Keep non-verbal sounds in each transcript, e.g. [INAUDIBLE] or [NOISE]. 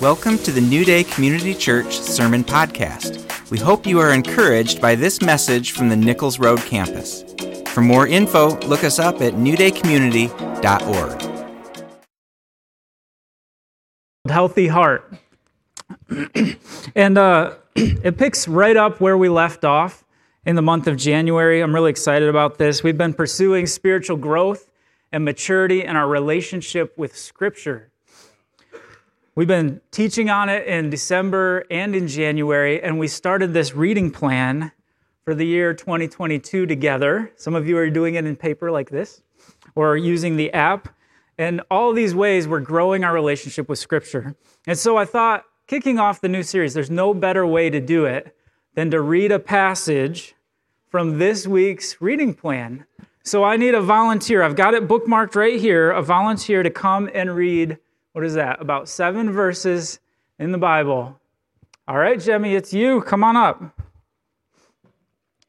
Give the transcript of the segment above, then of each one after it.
Welcome to the New Day Community Church Sermon Podcast. We hope you are encouraged by this message from the Nichols Road campus. For more info, look us up at newdaycommunity.org. Healthy heart. [CLEARS THROAT] and uh, [CLEARS THROAT] it picks right up where we left off in the month of January. I'm really excited about this. We've been pursuing spiritual growth and maturity in our relationship with Scripture. We've been teaching on it in December and in January, and we started this reading plan for the year 2022 together. Some of you are doing it in paper like this or using the app. And all these ways, we're growing our relationship with Scripture. And so I thought, kicking off the new series, there's no better way to do it than to read a passage from this week's reading plan. So I need a volunteer. I've got it bookmarked right here a volunteer to come and read what is that? About seven verses in the Bible. All right, Jemmy, it's you. Come on up.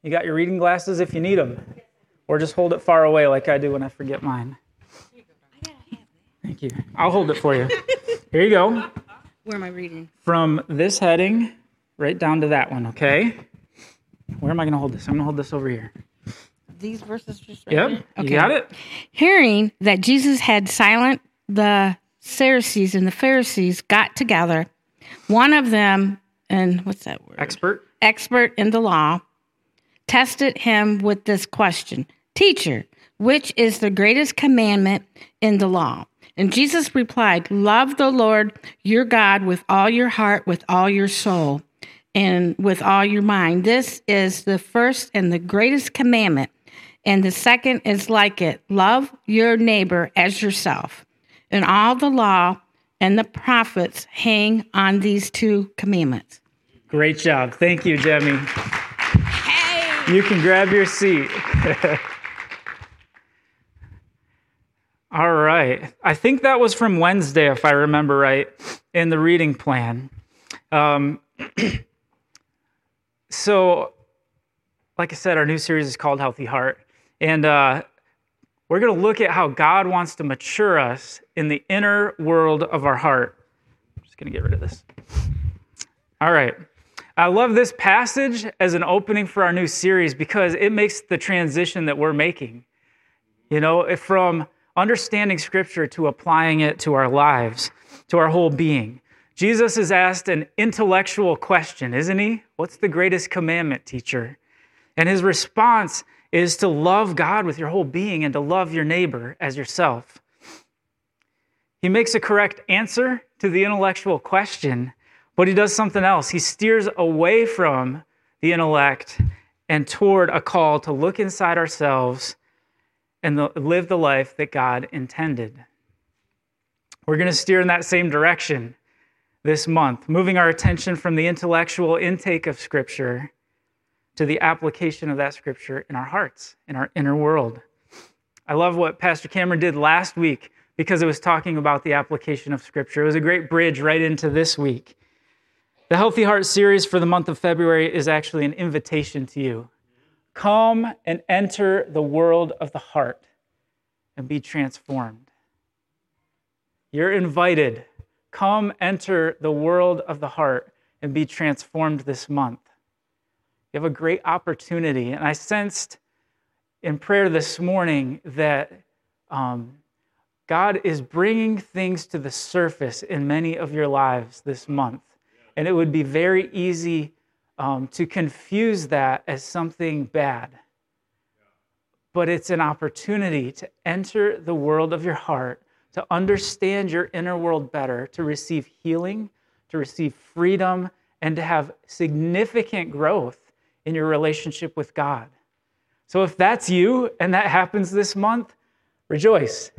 You got your reading glasses if you need them, or just hold it far away like I do when I forget mine. Thank you. I'll hold it for you. Here you go. Where am I reading? From this heading right down to that one, okay? Where am I going to hold this? I'm going to hold this over here. These verses just right Yep, here? you got it? Hearing that Jesus had silent the Sadducees and the Pharisees got together, one of them, and what's that word? Expert. Expert in the law, tested him with this question Teacher, which is the greatest commandment in the law? And Jesus replied, Love the Lord your God with all your heart, with all your soul, and with all your mind. This is the first and the greatest commandment. And the second is like it love your neighbor as yourself. And all the law and the prophets hang on these two commandments. Great job. Thank you, Jemmy. Hey. You can grab your seat. [LAUGHS] All right. I think that was from Wednesday, if I remember right, in the reading plan. Um, [CLEARS THROAT] so, like I said, our new series is called Healthy Heart. And uh, we're going to look at how God wants to mature us in the inner world of our heart. I'm just going to get rid of this. All right. I love this passage as an opening for our new series because it makes the transition that we're making. You know, from understanding scripture to applying it to our lives, to our whole being. Jesus is asked an intellectual question, isn't he? What's the greatest commandment, teacher? And his response is to love God with your whole being and to love your neighbor as yourself. He makes a correct answer to the intellectual question, but he does something else. He steers away from the intellect and toward a call to look inside ourselves and live the life that God intended. We're going to steer in that same direction this month, moving our attention from the intellectual intake of Scripture to the application of that Scripture in our hearts, in our inner world. I love what Pastor Cameron did last week because it was talking about the application of Scripture. It was a great bridge right into this week. The Healthy Heart series for the month of February is actually an invitation to you. Come and enter the world of the heart and be transformed. You're invited. Come enter the world of the heart and be transformed this month. You have a great opportunity. And I sensed in prayer this morning that um, God is bringing things to the surface in many of your lives this month. And it would be very easy um, to confuse that as something bad. But it's an opportunity to enter the world of your heart, to understand your inner world better, to receive healing, to receive freedom, and to have significant growth in your relationship with God. So if that's you and that happens this month, rejoice.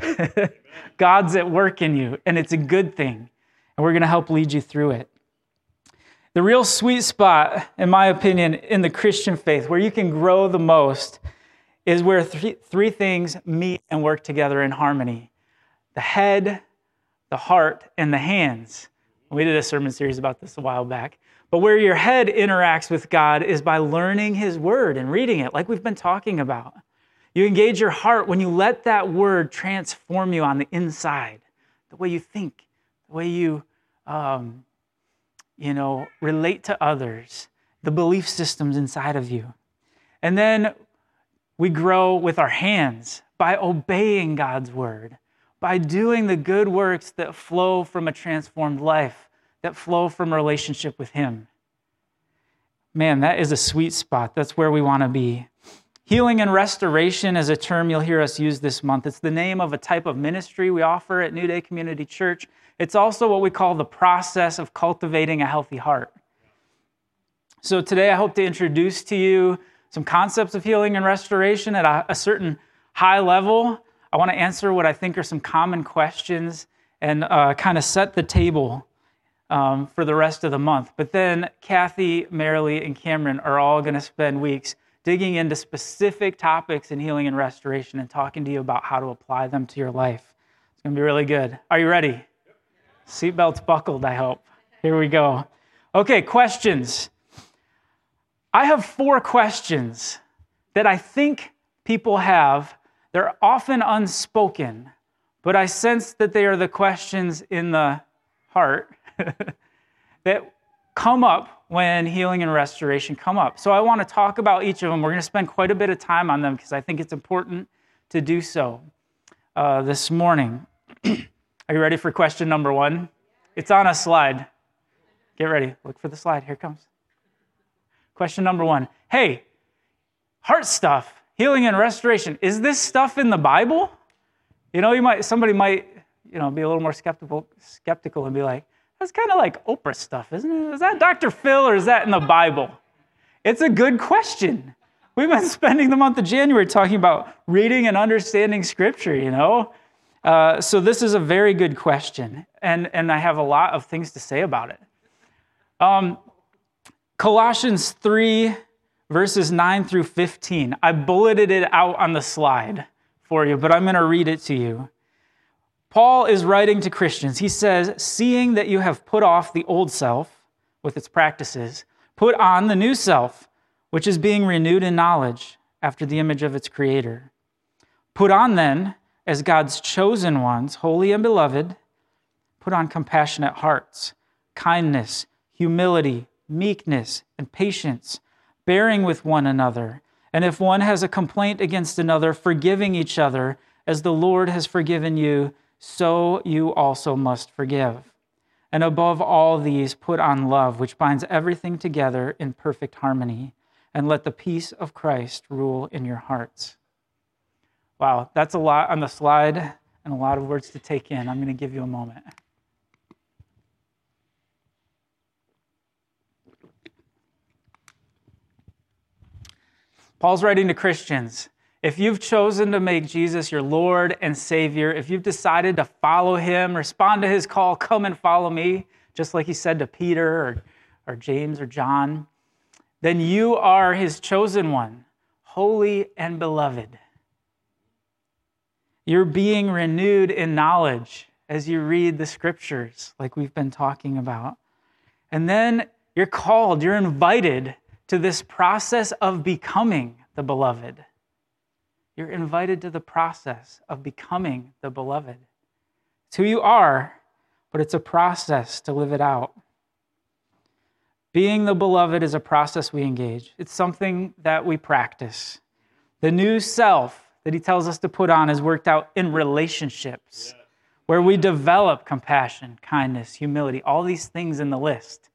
[LAUGHS] God's at work in you, and it's a good thing. And we're going to help lead you through it. The real sweet spot, in my opinion, in the Christian faith, where you can grow the most, is where three, three things meet and work together in harmony the head, the heart, and the hands. We did a sermon series about this a while back. But where your head interacts with God is by learning His Word and reading it, like we've been talking about. You engage your heart when you let that Word transform you on the inside, the way you think, the way you um, you know, relate to others, the belief systems inside of you. And then we grow with our hands by obeying God's word, by doing the good works that flow from a transformed life, that flow from relationship with Him. Man, that is a sweet spot. That's where we want to be. Healing and restoration is a term you'll hear us use this month. It's the name of a type of ministry we offer at New Day Community Church. It's also what we call the process of cultivating a healthy heart. So today I hope to introduce to you some concepts of healing and restoration at a, a certain high level. I want to answer what I think are some common questions and uh, kind of set the table um, for the rest of the month. But then Kathy, Marilee, and Cameron are all going to spend weeks digging into specific topics in healing and restoration and talking to you about how to apply them to your life. It's going to be really good. Are you ready? Seatbelts buckled, I hope. Here we go. Okay, questions. I have four questions that I think people have. They're often unspoken, but I sense that they are the questions in the heart [LAUGHS] that come up when healing and restoration come up. So I want to talk about each of them. We're going to spend quite a bit of time on them because I think it's important to do so uh, this morning. [CLEARS THROAT] Are you ready for question number one? It's on a slide. Get ready. Look for the slide. Here comes. Question number one. Hey, heart stuff, healing and restoration. Is this stuff in the Bible? You know, you might somebody might, you know, be a little more skeptical skeptical and be like, that's kind of like Oprah stuff, isn't it? Is that Dr. Phil or is that in the Bible? It's a good question. We've been [LAUGHS] spending the month of January talking about reading and understanding Scripture, you know? Uh, so this is a very good question, and, and I have a lot of things to say about it. Um, Colossians 3, verses 9 through 15. I bulleted it out on the slide for you, but I'm going to read it to you. Paul is writing to Christians. He says, Seeing that you have put off the old self with its practices, put on the new self, which is being renewed in knowledge after the image of its creator. Put on then, as God's chosen ones, holy and beloved, put on compassionate hearts, kindness, humility, meekness, and patience, bearing with one another. And if one has a complaint against another, forgiving each other, as the Lord has forgiven you so you also must forgive. And above all these, put on love, which binds everything together in perfect harmony, and let the peace of Christ rule in your hearts. Wow, that's a lot on the slide and a lot of words to take in. I'm going to give you a moment. Paul's writing to Christians if you've chosen to make Jesus your Lord and Savior, if you've decided to follow him, respond to his call, come and follow me, just like he said to Peter or, or James or John, then you are his chosen one, holy and beloved. You're being renewed in knowledge as you read the scriptures, like we've been talking about. And then you're called, you're invited to this process of becoming the beloved. You're invited to the process of becoming the beloved. It's who you are, but it's a process to live it out. Being the beloved is a process we engage, it's something that we practice. The new self that he tells us to put on is worked out in relationships where we develop compassion, kindness, humility, all these things in the list.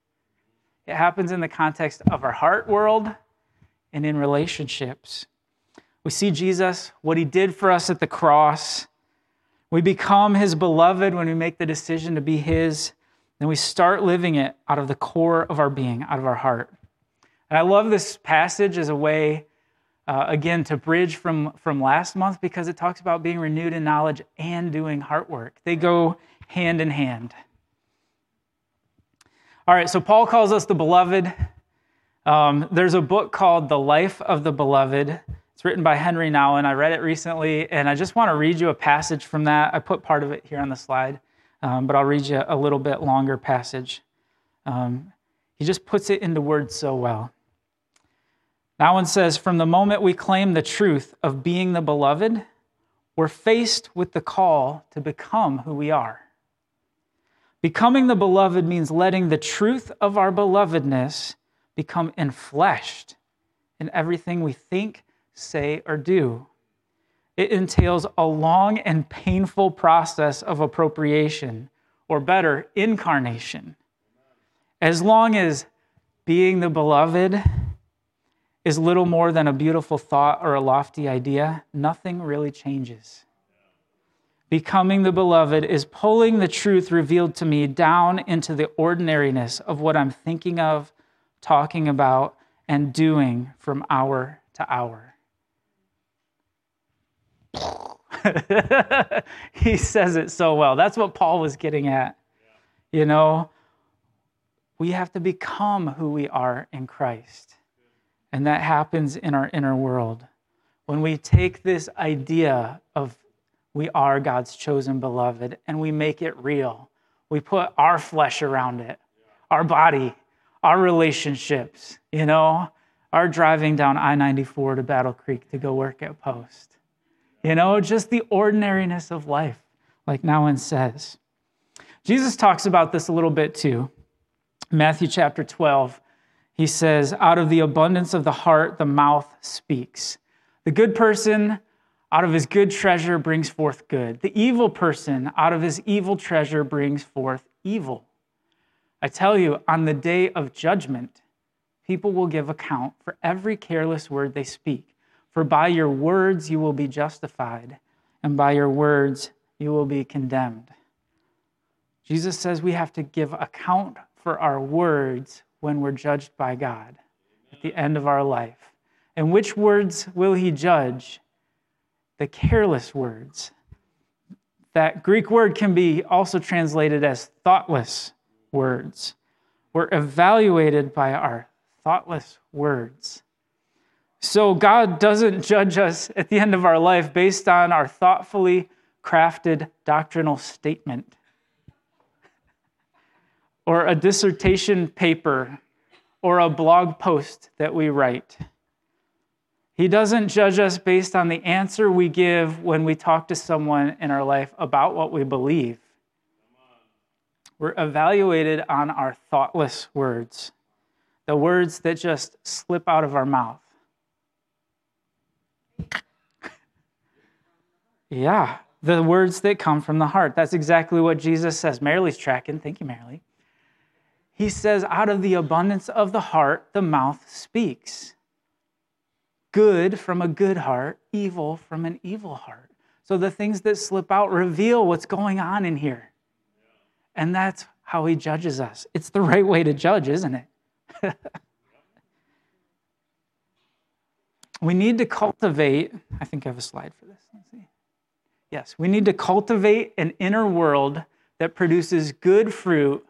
It happens in the context of our heart world and in relationships. We see Jesus, what he did for us at the cross. We become his beloved when we make the decision to be his. Then we start living it out of the core of our being, out of our heart. And I love this passage as a way, uh, again, to bridge from, from last month because it talks about being renewed in knowledge and doing heart work. They go hand in hand. All right, so Paul calls us the beloved. Um, there's a book called The Life of the Beloved it's written by Henry Nouwen. I read it recently, and I just want to read you a passage from that. I put part of it here on the slide, um, but I'll read you a little bit longer passage. Um, he just puts it into words so well. Nouwen says, From the moment we claim the truth of being the beloved, we're faced with the call to become who we are. Becoming the beloved means letting the truth of our belovedness become enfleshed in everything we think, say, or do. It entails a long and painful process of appropriation, or better, incarnation. As long as being the beloved is little more than a beautiful thought or a lofty idea, nothing really changes. Becoming the beloved is pulling the truth revealed to me down into the ordinariness of what I'm thinking of, talking about, and doing from hour to hour. [LAUGHS] he says it so well. That's what Paul was getting at. You know, we have to become who we are in Christ. And that happens in our inner world. When we take this idea of we are God's chosen beloved and we make it real, we put our flesh around it, our body, our relationships, you know, our driving down I 94 to Battle Creek to go work at Post. You know, just the ordinariness of life, like Nouwen says. Jesus talks about this a little bit too. Matthew chapter 12, he says, Out of the abundance of the heart, the mouth speaks. The good person, out of his good treasure, brings forth good. The evil person, out of his evil treasure, brings forth evil. I tell you, on the day of judgment, people will give account for every careless word they speak. For by your words you will be justified, and by your words you will be condemned. Jesus says we have to give account for our words when we're judged by God at the end of our life. And which words will he judge? The careless words. That Greek word can be also translated as thoughtless words. We're evaluated by our thoughtless words. So God doesn't judge us at the end of our life based on our thoughtfully crafted doctrinal statement or a dissertation paper or a blog post that we write. He doesn't judge us based on the answer we give when we talk to someone in our life about what we believe. We're evaluated on our thoughtless words, the words that just slip out of our mouth. Yeah, the words that come from the heart. That's exactly what Jesus says. Marilee's tracking. Thank you, Marilee he says, out of the abundance of the heart, the mouth speaks. Good from a good heart, evil from an evil heart. So the things that slip out reveal what's going on in here. And that's how he judges us. It's the right way to judge, isn't it? [LAUGHS] we need to cultivate, I think I have a slide for this. Let's see. Yes, we need to cultivate an inner world that produces good fruit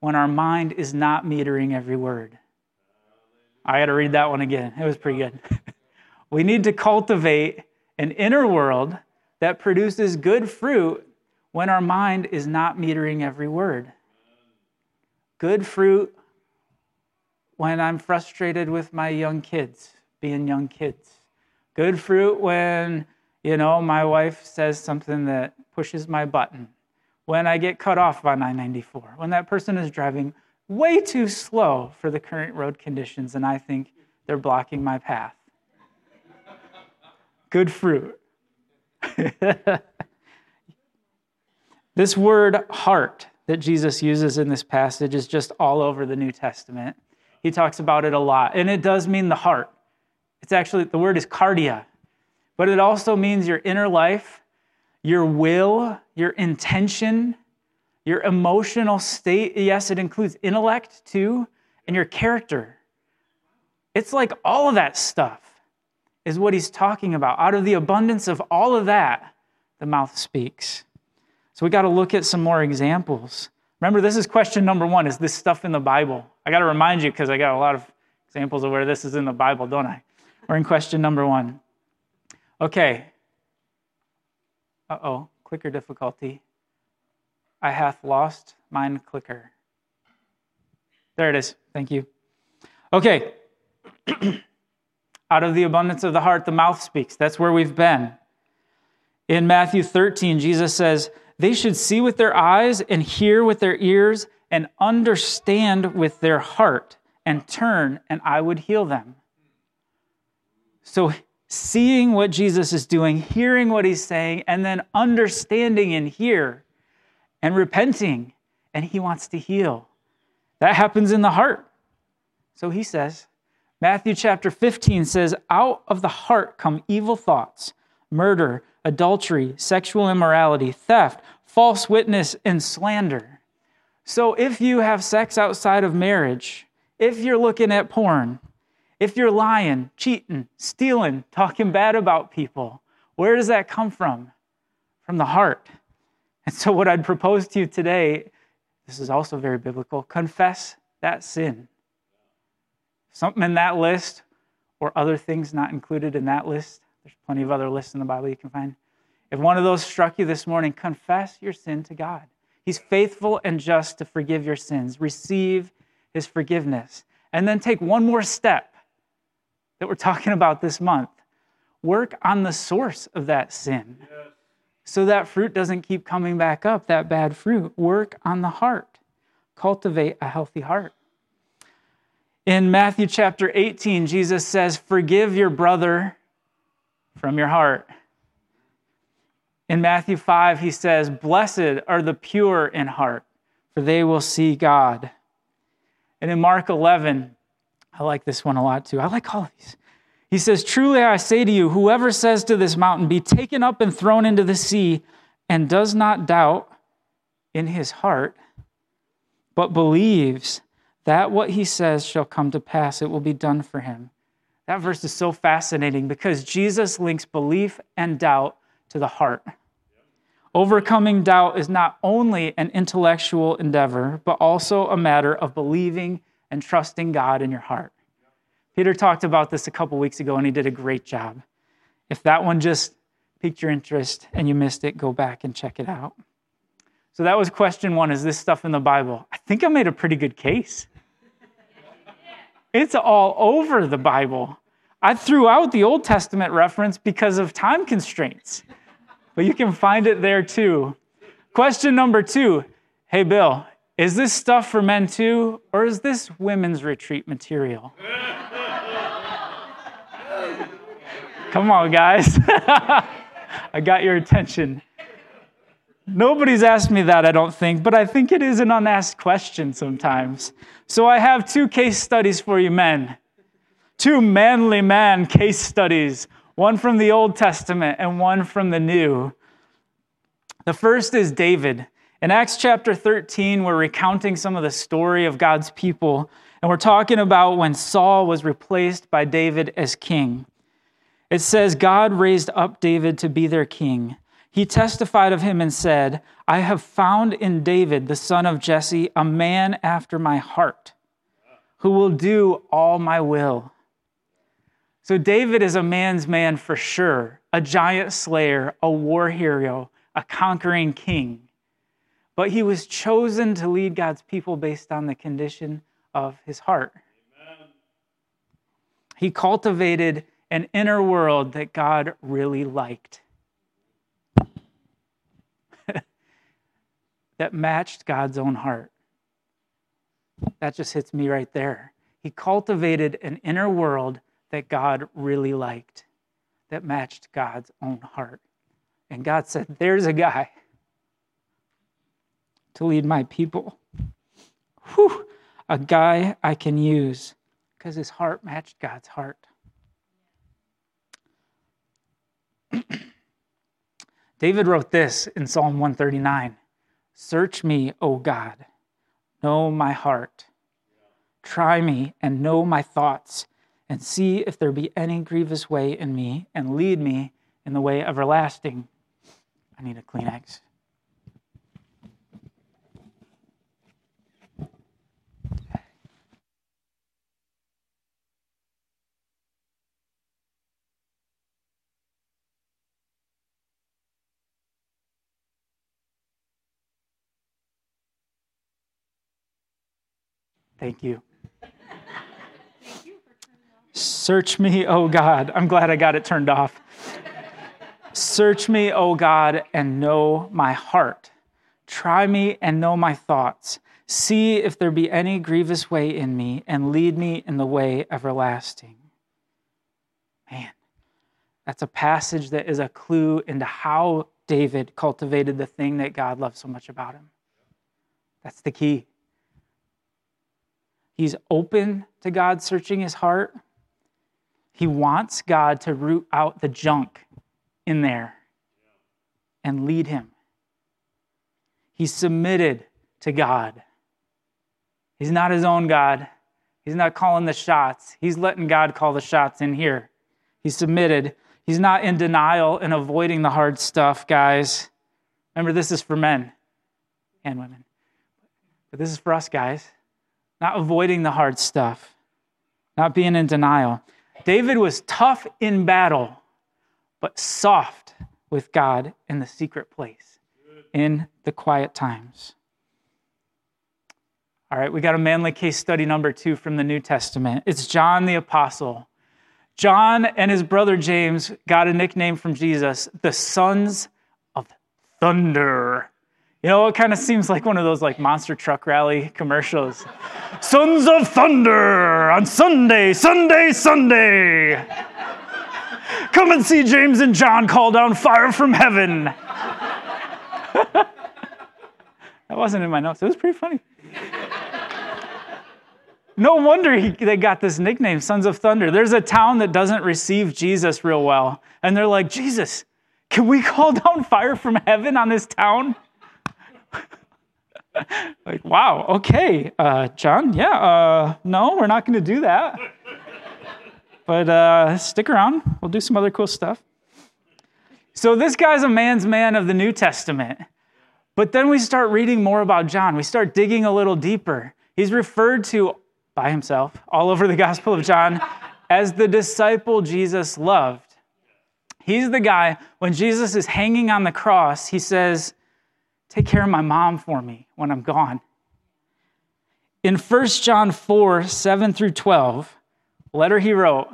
when our mind is not metering every word. I got to read that one again. It was pretty good. [LAUGHS] we need to cultivate an inner world that produces good fruit when our mind is not metering every word. Good fruit when I'm frustrated with my young kids, being young kids. Good fruit when, you know, my wife says something that pushes my button when I get cut off on I 94, when that person is driving way too slow for the current road conditions and I think they're blocking my path. Good fruit. [LAUGHS] this word heart that Jesus uses in this passage is just all over the New Testament. He talks about it a lot, and it does mean the heart. It's actually, the word is cardia, but it also means your inner life your will, your intention, your emotional state. Yes, it includes intellect too, and your character. It's like all of that stuff is what he's talking about. Out of the abundance of all of that, the mouth speaks. So we got to look at some more examples. Remember, this is question number one is this stuff in the Bible? I got to remind you because I got a lot of examples of where this is in the Bible, don't I? We're in question number one. Okay, uh oh, clicker difficulty. I hath lost mine clicker. There it is. Thank you. Okay. [CLEARS THROAT] Out of the abundance of the heart, the mouth speaks. That's where we've been. In Matthew 13, Jesus says, they should see with their eyes and hear with their ears and understand with their heart and turn, and I would heal them. So, seeing what Jesus is doing, hearing what he's saying, and then understanding and hear and repenting, and he wants to heal. That happens in the heart. So he says, Matthew chapter 15 says, Out of the heart come evil thoughts, murder, adultery, sexual immorality, theft, false witness, and slander. So if you have sex outside of marriage, if you're looking at porn, if you're lying, cheating, stealing, talking bad about people, where does that come from? From the heart. And so, what I'd propose to you today, this is also very biblical confess that sin. Something in that list or other things not included in that list. There's plenty of other lists in the Bible you can find. If one of those struck you this morning, confess your sin to God. He's faithful and just to forgive your sins. Receive his forgiveness. And then take one more step that we're talking about this month. Work on the source of that sin yes. so that fruit doesn't keep coming back up, that bad fruit. Work on the heart. Cultivate a healthy heart. In Matthew chapter 18, Jesus says, Forgive your brother from your heart. In Matthew 5, he says, Blessed are the pure in heart, for they will see God. And in Mark 11, I like this one a lot too. I like all of these. He says, Truly I say to you, whoever says to this mountain, Be taken up and thrown into the sea, and does not doubt in his heart, but believes that what he says shall come to pass, it will be done for him. That verse is so fascinating because Jesus links belief and doubt to the heart. Overcoming doubt is not only an intellectual endeavor, but also a matter of believing and trusting God in your heart. Peter talked about this a couple weeks ago and he did a great job. If that one just piqued your interest and you missed it, go back and check it out. So that was question one Is this stuff in the Bible? I think I made a pretty good case. It's all over the Bible. I threw out the Old Testament reference because of time constraints, but you can find it there too. Question number two Hey, Bill, is this stuff for men too, or is this women's retreat material? [LAUGHS] Come on, guys. [LAUGHS] I got your attention. Nobody's asked me that, I don't think, but I think it is an unasked question sometimes. So I have two case studies for you, men. Two manly man case studies, one from the Old Testament and one from the New. The first is David. In Acts chapter 13, we're recounting some of the story of God's people, and we're talking about when Saul was replaced by David as king. It says, God raised up David to be their king. He testified of him and said, I have found in David, the son of Jesse, a man after my heart, who will do all my will. So, David is a man's man for sure, a giant slayer, a war hero, a conquering king. But he was chosen to lead God's people based on the condition of his heart. Amen. He cultivated an inner world that God really liked, [LAUGHS] that matched God's own heart. That just hits me right there. He cultivated an inner world that God really liked, that matched God's own heart. And God said, There's a guy to lead my people. Whew, a guy I can use because his heart matched God's heart. [CLEARS THROAT] David wrote this in Psalm 139 Search me, O God, know my heart. Try me and know my thoughts, and see if there be any grievous way in me, and lead me in the way everlasting. I need a Kleenex. Thank you. Search me, O God. I'm glad I got it turned off. Search me, O God, and know my heart. Try me and know my thoughts. See if there be any grievous way in me, and lead me in the way everlasting. Man, that's a passage that is a clue into how David cultivated the thing that God loved so much about him. That's the key. He's open to God searching his heart. He wants God to root out the junk in there and lead him. He's submitted to God. He's not his own God. He's not calling the shots. He's letting God call the shots in here. He's submitted. He's not in denial and avoiding the hard stuff, guys. Remember, this is for men and women. But this is for us, guys. Not avoiding the hard stuff, not being in denial. David was tough in battle, but soft with God in the secret place, in the quiet times. All right, we got a manly case study number two from the New Testament. It's John the Apostle. John and his brother James got a nickname from Jesus, the sons of thunder. You know, it kind of seems like one of those like monster truck rally commercials. sons of thunder on Sunday, Sunday, Sunday. Come and see James and John call down fire from heaven. [LAUGHS] that wasn't in my notes. It was pretty funny. No wonder he, they got this nickname, Sons of Thunder. There's a town that doesn't receive Jesus real well. And they're like, Jesus, can we call down fire from heaven on this town? Like, wow, okay, uh, John, yeah, uh, no, we're not going to do that. But uh, stick around, we'll do some other cool stuff. So, this guy's a man's man of the New Testament. But then we start reading more about John. We start digging a little deeper. He's referred to by himself all over the Gospel of John as the disciple Jesus loved. He's the guy, when Jesus is hanging on the cross, he says, Take care of my mom for me when I'm gone. In 1 John 4 7 through 12, letter he wrote,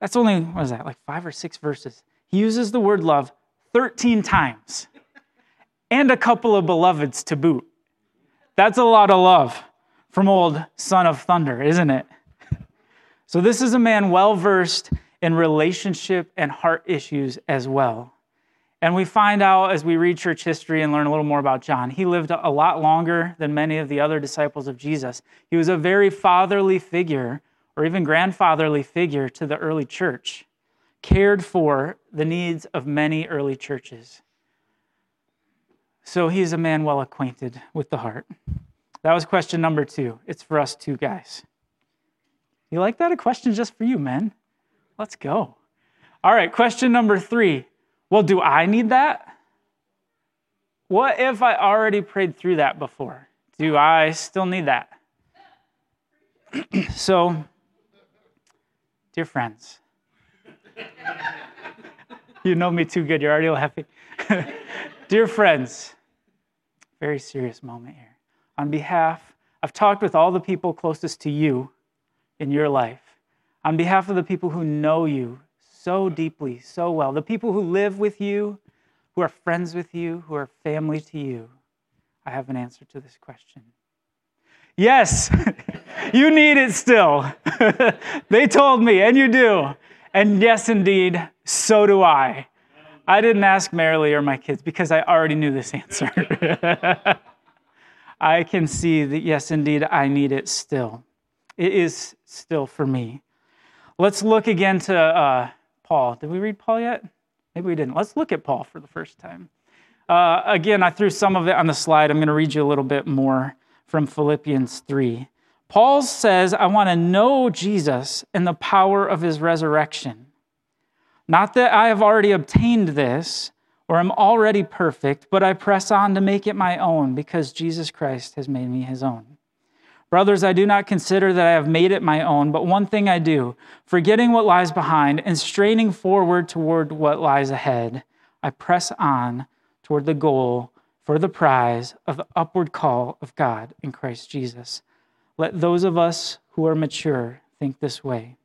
that's only, what is that, like five or six verses. He uses the word love 13 times and a couple of beloveds to boot. That's a lot of love from old Son of Thunder, isn't it? So, this is a man well versed in relationship and heart issues as well. And we find out as we read church history and learn a little more about John, he lived a lot longer than many of the other disciples of Jesus. He was a very fatherly figure, or even grandfatherly figure to the early church, cared for the needs of many early churches. So he's a man well acquainted with the heart. That was question number too. It's for us two guys. You like that? A question just for you, men. Let's go. All right, question number three. Well, do I need that? What if I already prayed through that before? Do I still need that? [CLEARS THROAT] so, dear friends, [LAUGHS] you know me too good. You're already laughing. [LAUGHS] dear friends, very serious moment here on behalf, I've talked with all the people closest to you in your life, on behalf of the people who know you so deeply, so well, the people who live with you, who are friends with you, who are family to you. I have an answer to this question. Yes, [LAUGHS] you need it still. [LAUGHS] they told me, and you do. And yes, indeed, so do I. I didn't ask Marilee or my kids because I already knew this answer. [LAUGHS] I can see that, yes, indeed, I need it still. It is still for me. Let's look again to uh, Paul. Did we read Paul yet? Maybe we didn't. Let's look at Paul for the first time. Uh, again, I threw some of it on the slide. I'm going to read you a little bit more from Philippians 3. Paul says, I want to know Jesus and the power of his resurrection. Not that I have already obtained this or am already perfect, but I press on to make it my own because Jesus Christ has made me his own. Brothers, I do not consider that I have made it my own, but one thing I do, forgetting what lies behind and straining forward toward what lies ahead, I press on toward the goal for the prize of the upward call of God in Christ Jesus. Let those of us who are mature think this way.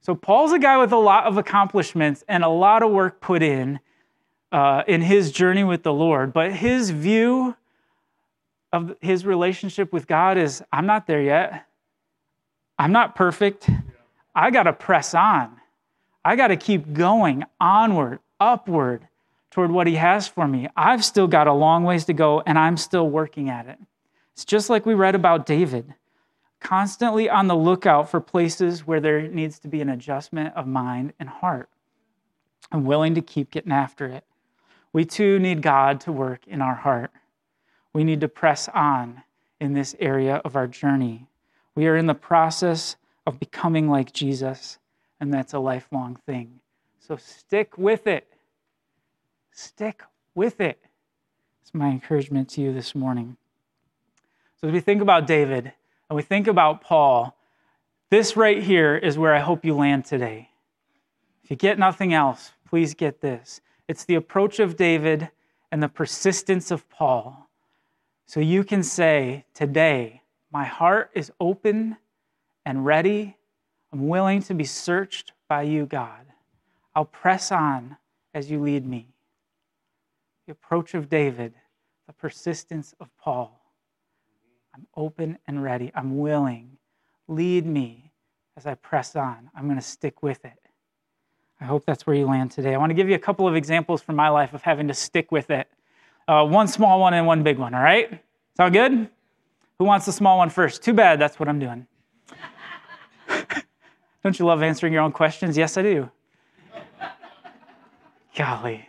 So, Paul's a guy with a lot of accomplishments and a lot of work put in uh, in his journey with the Lord, but his view of his relationship with God is I'm not there yet. I'm not perfect. I got to press on. I got to keep going onward, upward toward what he has for me. I've still got a long ways to go and I'm still working at it. It's just like we read about David, constantly on the lookout for places where there needs to be an adjustment of mind and heart. I'm willing to keep getting after it. We too need God to work in our heart. We need to press on in this area of our journey. We are in the process of becoming like Jesus, and that's a lifelong thing. So stick with it. Stick with it. It's my encouragement to you this morning. So, as we think about David and we think about Paul, this right here is where I hope you land today. If you get nothing else, please get this. It's the approach of David and the persistence of Paul. So you can say, Today, my heart is open and ready. I'm willing to be searched by you, God. I'll press on as you lead me. The approach of David, the persistence of Paul. I'm open and ready. I'm willing. Lead me as I press on. I'm going to stick with it. I hope that's where you land today. I want to give you a couple of examples from my life of having to stick with it. Uh, one small one and one big one, all right? Sound good? Who wants the small one first? Too bad, that's what I'm doing. [LAUGHS] Don't you love answering your own questions? Yes, I do. Golly.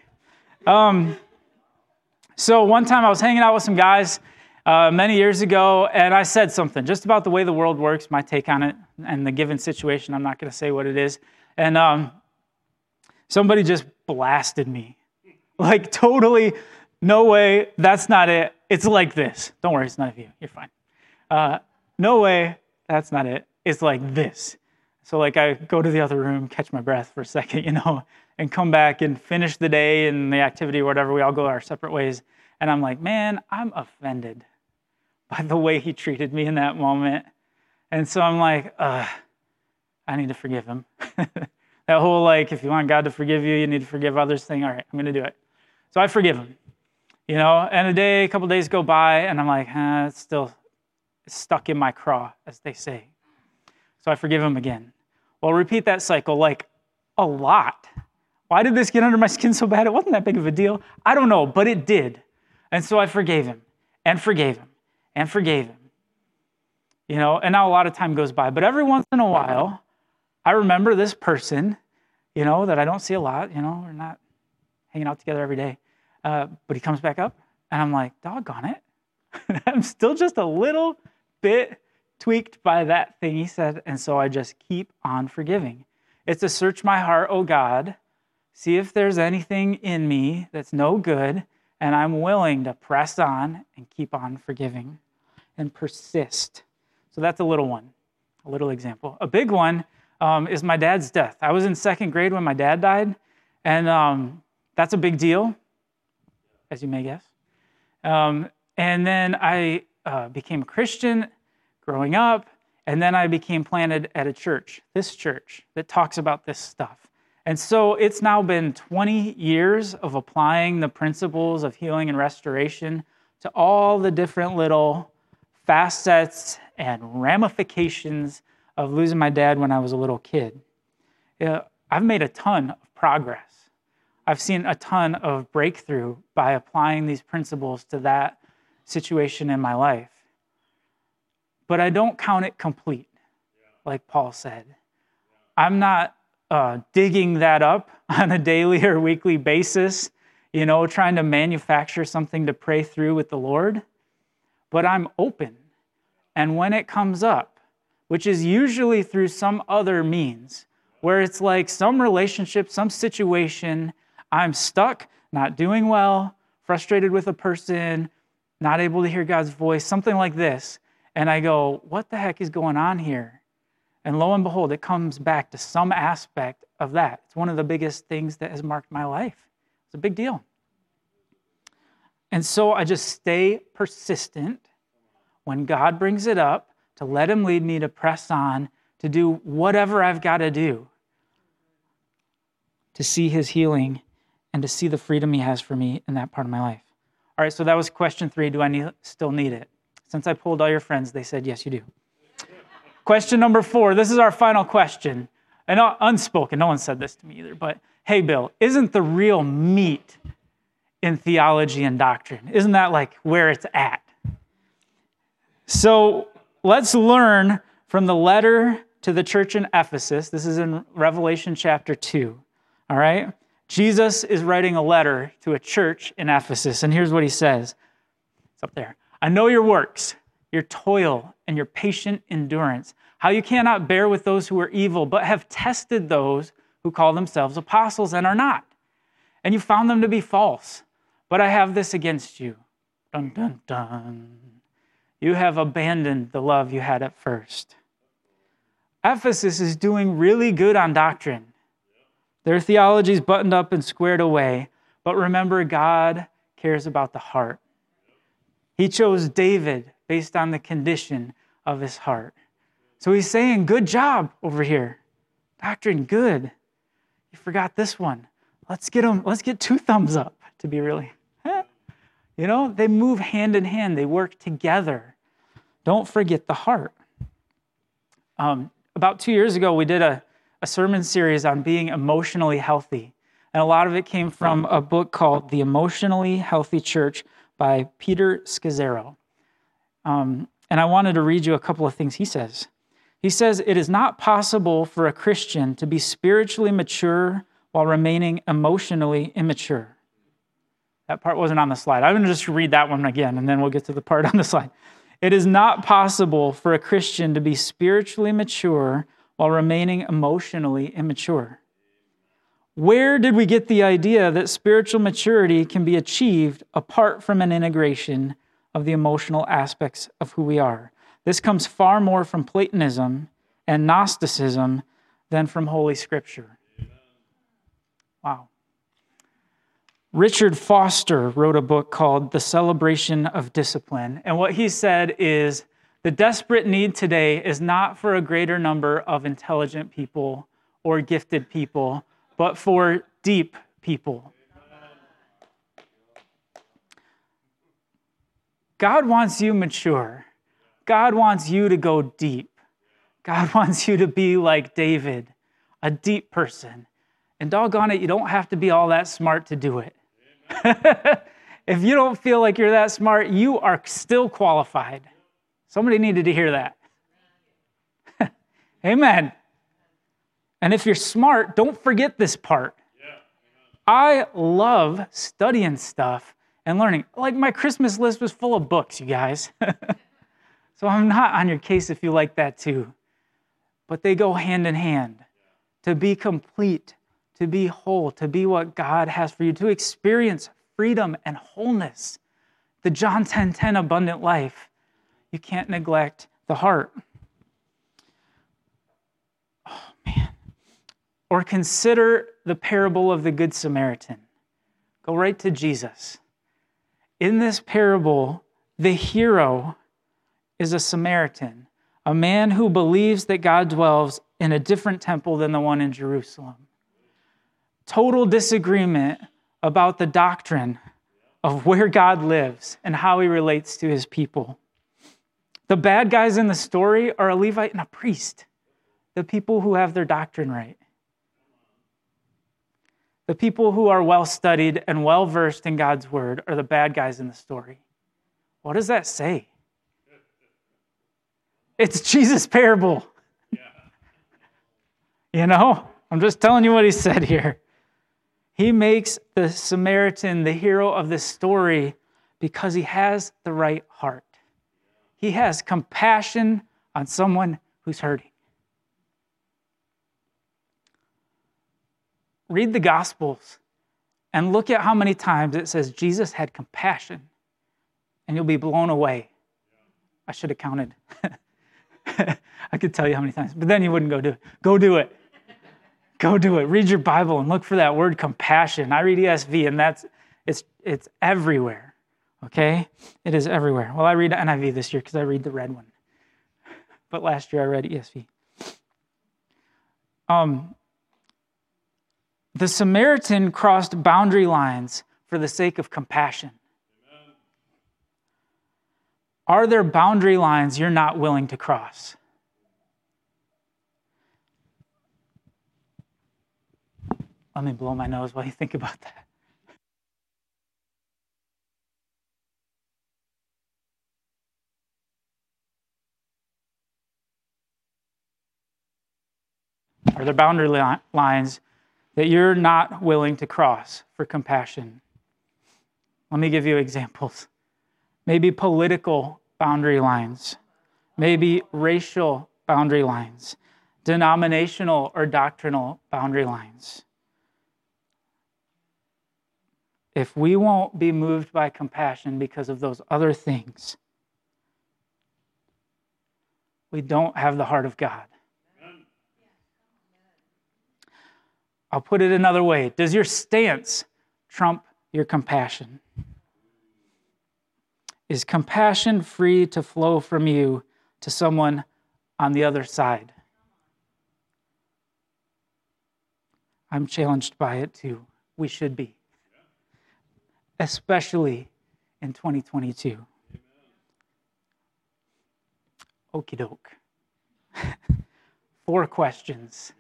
Um, so, one time I was hanging out with some guys uh, many years ago, and I said something just about the way the world works, my take on it, and the given situation. I'm not going to say what it is. And um, somebody just blasted me. Like, totally, no way, that's not it. It's like this. Don't worry, it's none of you. You're fine. Uh, no way, that's not it. It's like this. So, like, I go to the other room, catch my breath for a second, [LAUGHS] you know, and come back and finish the day and the activity or whatever. We all go our separate ways. And I'm like, man, I'm offended by the way he treated me in that moment. And so I'm like, uh, I need to forgive him. [LAUGHS] that whole like, if you want God to forgive you, you need to forgive others thing. All right, I'm going to do it. So I forgive him, you know. And a day, a couple days go by, and I'm like, eh, it's still stuck in my craw, as they say. So I forgive him again. Well, repeat that cycle like a lot. Why did this get under my [LAUGHS] skin so bad? It wasn't that big of a deal. I don't know, but it did. And so I forgave him and forgave him and forgave him. You know, and now a lot of time goes by, but every once in a while, I remember this person, you know, that I don't see a lot, you know, we're not hanging out together every day. Uh, but he comes back up, and I'm like, doggone it. [LAUGHS] I'm still just a little bit tweaked by that thing he said, and so I just keep on forgiving. It's to search my heart, oh God, see if there's anything in me that's no good, and I'm willing to press on and keep on forgiving and persist. So that's a little one, a little example. A big one um, is my dad's death. I was in second grade when my dad died, and um, that's a big deal, as you may guess. Um, and then I uh, became a Christian growing up, and then I became planted at a church, this church, that talks about this stuff. And so it's now been 20 years of applying the principles of healing and restoration to all the different little facets and ramifications of losing my dad when I was a little kid. I've made a ton of progress. I've seen a ton of breakthrough by applying these principles to that situation in my life. But I don't count it complete, like Paul said. I'm not uh, digging that up [LAUGHS] on a daily or weekly basis, you know, trying to manufacture something to pray through with the Lord. But I'm open. And when it comes up, which is usually through some other means, where it's like some relationship, some situation, I'm stuck, not doing well, frustrated with a person, not able to hear God's voice, something like this. And I go, what the heck is going on here? And lo and behold, it comes back to some aspect of that. It's one of the biggest things that has marked my life. It's a big deal. And so I just stay persistent. When God brings it up, to let Him lead me to press on, to do whatever I've got to do to see His healing and to see the freedom He has for me in that part of my life. All right, so that was question three. Do I need, still need it? Since I pulled all your friends, they said, yes, you do. question number four. This is our final question. And uh, unspoken, no one said this to me either, but hey, Bill, isn't the real meat in theology and doctrine? Isn't that like where it's at? So let's learn from the letter to the church in Ephesus. This is in Revelation chapter 2. All right? Jesus is writing a letter to a church in Ephesus, and here's what he says. It's up there. I know your works, your toil, and your patient endurance, how you cannot bear with those who are evil, but have tested those who call themselves apostles and are not. And you found them to be false. But I have this against you. Dun, dun, dun. You have abandoned the love you had at first. Ephesus is doing really good on doctrine. Their theology is buttoned up and squared away. But remember, God cares about the heart. He chose David based on the condition of his heart. So he's saying, Good job over here. Doctrine, good. You forgot this one. Let's get them, let's get two thumbs up to be really. [LAUGHS] You know, they move hand in hand, they work together. Don't forget the heart. Um, about two years ago, we did a, a sermon series on being emotionally healthy. And a lot of it came from a book called The Emotionally Healthy Church by Peter Scazzero. Um, and I wanted to read you a couple of things he says. He says, It is not possible for a Christian to be spiritually mature while remaining emotionally immature. That part wasn't on the slide. I'm going to just read that one again, and then we'll get to the part on the slide. It is not possible for a Christian to be spiritually mature while remaining emotionally immature. Where did we get the idea that spiritual maturity can be achieved apart from an integration of the emotional aspects of who we are? This comes far more from Platonism and Gnosticism than from Holy Scripture. Wow. Richard Foster wrote a book called The Celebration of Discipline. And what he said is the desperate need today is not for a greater number of intelligent people or gifted people, but for deep people. God wants you mature. God wants you to go deep. God [LAUGHS] wants you to be like David, a deep person. And doggone it, you don't have to be all that smart to do it. [LAUGHS] if you don't feel like you're that smart, you are still qualified. Somebody needed to hear that. [LAUGHS] Amen. And if you're smart, don't forget this part. I love studying stuff and learning. Like my Christmas list was full of books, you guys. [LAUGHS] so I'm not on your case if you like that too. But they go hand in hand. To be complete to be whole, to be what God has for you, to experience freedom and wholeness. The John 10 10 abundant life. You can't neglect the heart. Oh, man. Or consider the parable of the Good Samaritan. Go right to Jesus. In this parable, the hero is a Samaritan, a man who believes that God dwells in a different temple than the one in Jerusalem total disagreement about the doctrine of where God lives and how he relates to his people. The bad guys in the story are a Levite and a priest, the people who have their doctrine right. The people who are well studied and well versed in God's word are the bad guys in the story. What does that say? It's Jesus' parable. Yeah. You know, I'm just telling you what he said here. He makes the Samaritan the hero of this story because he has the right heart. He has compassion on someone who's hurting. Read the Gospels and look at how many times it says Jesus had compassion, and you'll be blown away. I should have counted. [LAUGHS] I could tell you how many times, but then you wouldn't go do it. Go do it. Go do it. Read your Bible and look for that word compassion. I read ESV and that's it's it's everywhere. Okay? It is everywhere. Well, I read NIV this year because I read the red one. But last year I read ESV. Um the Samaritan crossed boundary lines for the sake of compassion. Are there boundary lines you're not willing to cross? Let me blow my nose while you think about that. Are there boundary li- lines that you're not willing to cross for compassion? Let me give you examples. Maybe political boundary lines, maybe racial boundary lines, denominational or doctrinal boundary lines. If we won't be moved by compassion because of those other things, we don't have the heart of God. I'll put it another way Does your stance trump your compassion? Is compassion free to flow from you to someone on the other side? I'm challenged by it too. We should be, especially in 2022. Okie doke. [LAUGHS] Four questions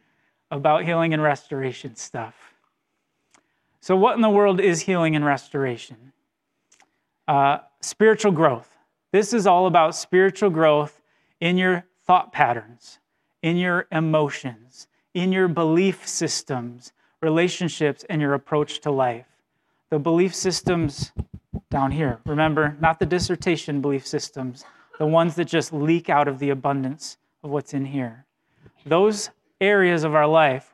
about healing and restoration stuff. So, what in the world is healing and restoration? Uh, spiritual growth. This is all about spiritual growth in your thought patterns, in your emotions, in your belief systems, relationships, and your approach to life. The belief systems down here, remember, not the dissertation belief systems, the ones that just leak out of the abundance of what's in here. Those areas of our life,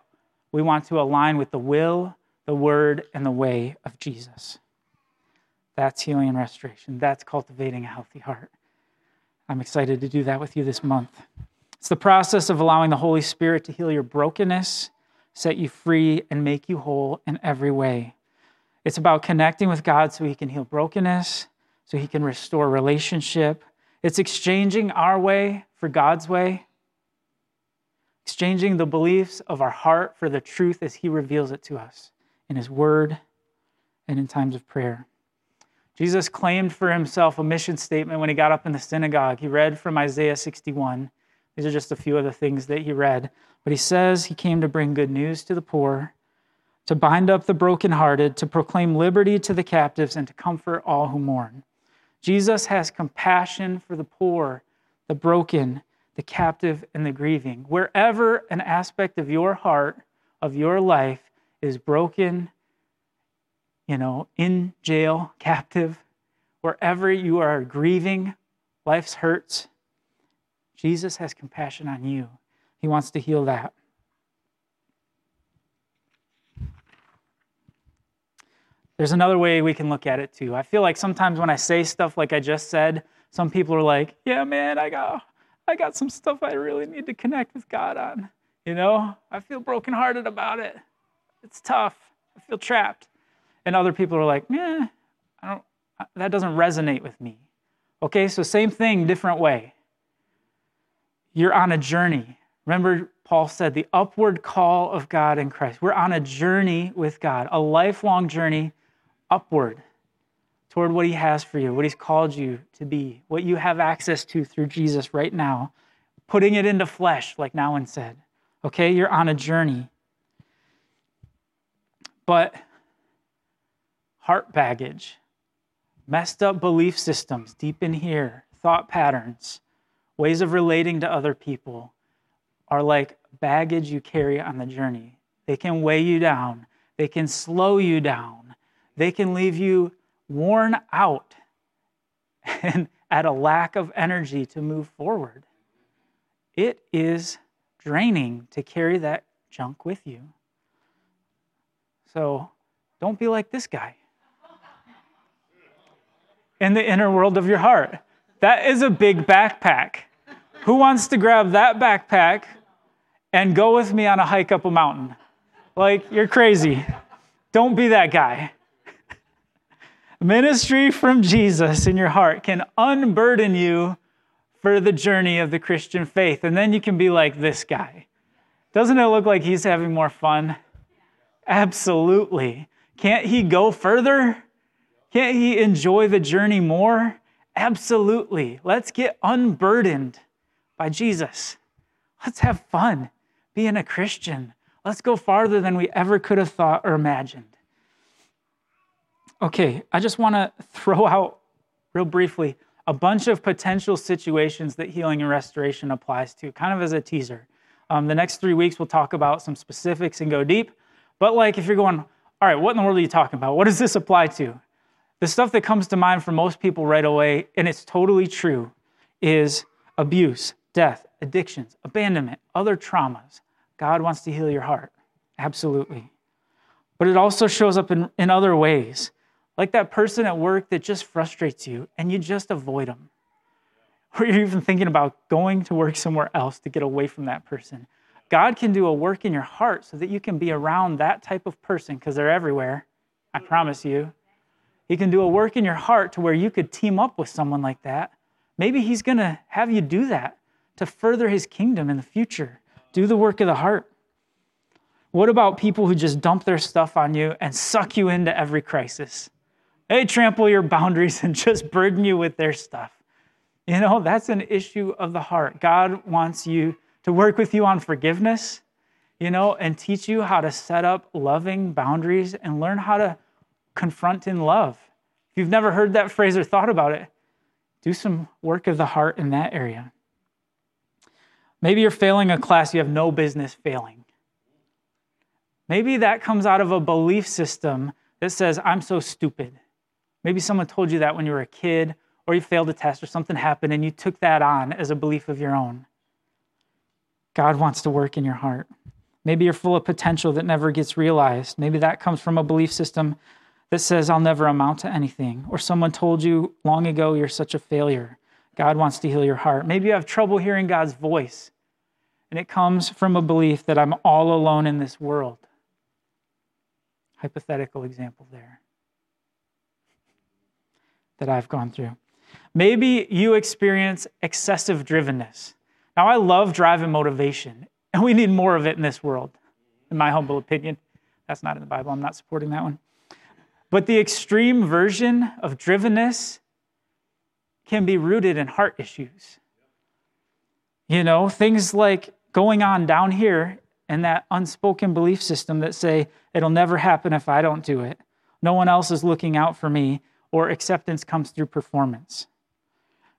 we want to align with the will, the word, and the way of Jesus. That's healing and restoration. That's cultivating a healthy heart. I'm excited to do that with you this month. It's the process of allowing the Holy Spirit to heal your brokenness, set you free, and make you whole in every way. It's about connecting with God so He can heal brokenness, so He can restore relationship. It's exchanging our way for God's way exchanging the beliefs of our heart for the truth as He reveals it to us in His Word and in times of prayer. Jesus claimed for himself a mission statement when he got up in the synagogue. He read from Isaiah 61. These are just a few of the things that he read. But he says he came to bring good news to the poor, to bind up the brokenhearted, to proclaim liberty to the captives, and to comfort all who mourn. Jesus has compassion for the poor, the broken, the captive, and the grieving. Wherever an aspect of your heart, of your life, is broken, you know, in jail, [LAUGHS] captive, wherever you are grieving, life's hurts, Jesus has compassion on you. He wants to heal that. There's another way we can look at it too. I feel like sometimes when I say stuff like I just said, some people are like, "Yeah, man, I got I got some stuff I really need to connect with God on. You know, I feel brokenhearted about it. It's tough. I feel trapped. And other people are like, "Yeah, I don't. That doesn't resonate with me." Okay, so same thing, different way. You're on a journey. Remember, Paul said the upward call of God in Christ. We're on a journey with God, a lifelong journey upward toward what He has for you, what He's called you to be, what you have access to through Jesus right now, putting it into flesh, like Nowan said. Okay, you're on a journey. But heart baggage, messed up belief systems deep in here, thought patterns, ways of relating to other people are like baggage you carry on the journey. They can weigh you down, they can slow you down, they can leave you worn out [LAUGHS] and at a lack of energy to move forward. It is draining to carry that junk with you. So don't be like this guy in the inner world of your heart. That is a big backpack. Who wants to grab that backpack and go with me on a hike up a mountain? Like, you're crazy. Don't be that guy. Ministry from Jesus in your heart can unburden you for the journey of the Christian faith. And then you can be like this guy. Doesn't it look like he's having more fun? Absolutely. Can't he go further? Can't he enjoy the journey more? Absolutely. Let's get unburdened by Jesus. Let's have fun being a Christian. Let's go farther than we ever could have thought or imagined. Okay, I just want to [LAUGHS] throw out real briefly a bunch of potential situations that healing and restoration applies to, kind of as a teaser. Um, the next three weeks, we'll talk about some specifics and go deep. But, like, if you're going, all right, what in the world are you talking about? What does this apply to? The stuff that comes to mind for most people right away, and it's totally true, is abuse, death, addictions, abandonment, other traumas. God wants to heal your heart. Absolutely. But it also shows up in, in other ways, like that person at work that just frustrates you and you just avoid them. Or you're even thinking about going to work somewhere else to get away from that person. God can do a work in your heart so that you can be around that type of person because they're everywhere. I promise you. He can do a work in your heart to where you could team up with someone like that. Maybe He's going to have you do that to further His kingdom in the future. Do the work of the heart. What about people who just dump their stuff on you and suck you into every crisis? They trample your boundaries [LAUGHS] and just burden you with their stuff. You know, that's an issue of the heart. God wants you to work with you on forgiveness, you know, and teach you how to set up loving boundaries and learn how to confront in love. If you've never heard that phrase or thought about it, do some work of the heart in that area. Maybe you're failing a class you have no business failing. Maybe that comes out of a belief system that says, I'm so stupid. Maybe someone told you that when you were a kid, or you failed a test, or something happened, and you took that on as a belief of your own. God wants to work in your heart. Maybe you're full of potential that never gets realized. Maybe that comes from a belief system that says, I'll never amount to anything. Or someone told you long ago you're such a failure. God wants to heal your heart. Maybe you have trouble hearing God's voice, and it comes from a belief that I'm all alone in this world. Hypothetical example there that I've gone through. Maybe you experience excessive drivenness. Now, I love drive and motivation, and we need more of it in this world, in my humble opinion. That's not in the Bible. I'm not supporting that one. But the extreme version of drivenness can be rooted in heart issues. You know, things like going on down here and that unspoken belief system that say it'll never happen if I don't do it. No one else is looking out for me, or acceptance comes through performance.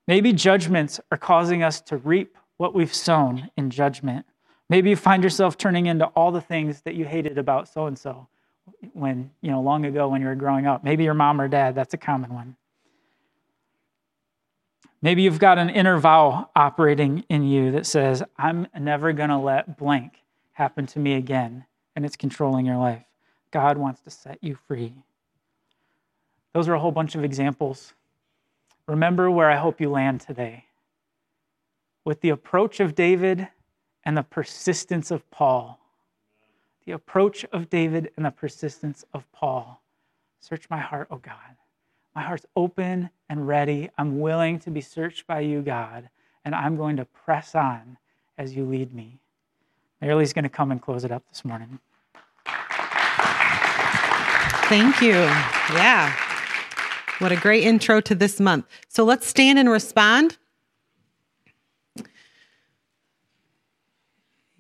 Maybe judgments are causing us to reap what we've sown in judgment. Maybe you find yourself turning into all the things that you hated about so and so when, you know, long ago when you were growing up. Maybe your mom or dad, that's a common one. Maybe you've got an inner vow operating in you that says, I'm never going to let blank happen to me again, and it's controlling your life. God wants to set you free. Those are a whole bunch of examples. Remember where I hope you land today with the approach of David and the persistence of Paul. The approach of David and the persistence of Paul. Search my heart, oh God. My heart's open and ready. I'm willing to be searched by you, God, and I'm going to press on as you lead me. Marilee's going to come and close it up this morning. Thank you. Yeah. What a great intro to this month. So let's stand and respond.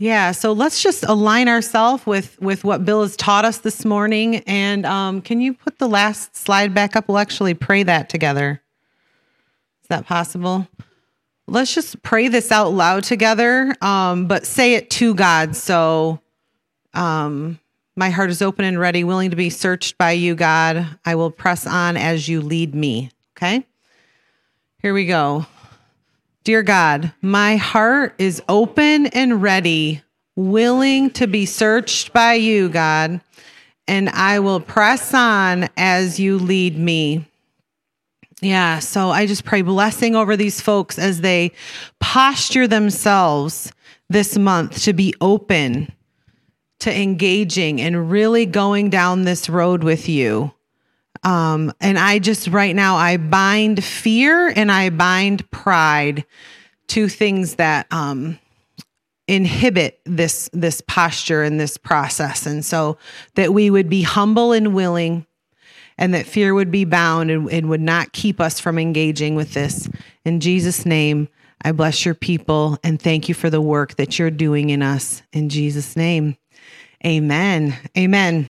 Yeah, so let's just align ourselves with with what Bill has taught us this morning. And um, can you put the last slide back up? We'll actually pray that together. Is that possible? Let's just pray this out loud together, um, but say it to God. So, um, my heart is open and ready, willing to be searched by you, God. I will press on as you lead me. Okay. Here we go. Dear God, my heart is open and ready, willing to be searched by you, God, and I will press on as you lead me. Yeah, so I just pray blessing over these folks as they posture themselves this month to be open to engaging and really going down this road with you. Um, and I just right now, I bind fear and I bind pride, two things that um, inhibit this this posture and this process. And so that we would be humble and willing and that fear would be bound and, and would not keep us from engaging with this. In jesus name i bless your people and thank you for the work that you're doing in us. In jesus name amen. Amen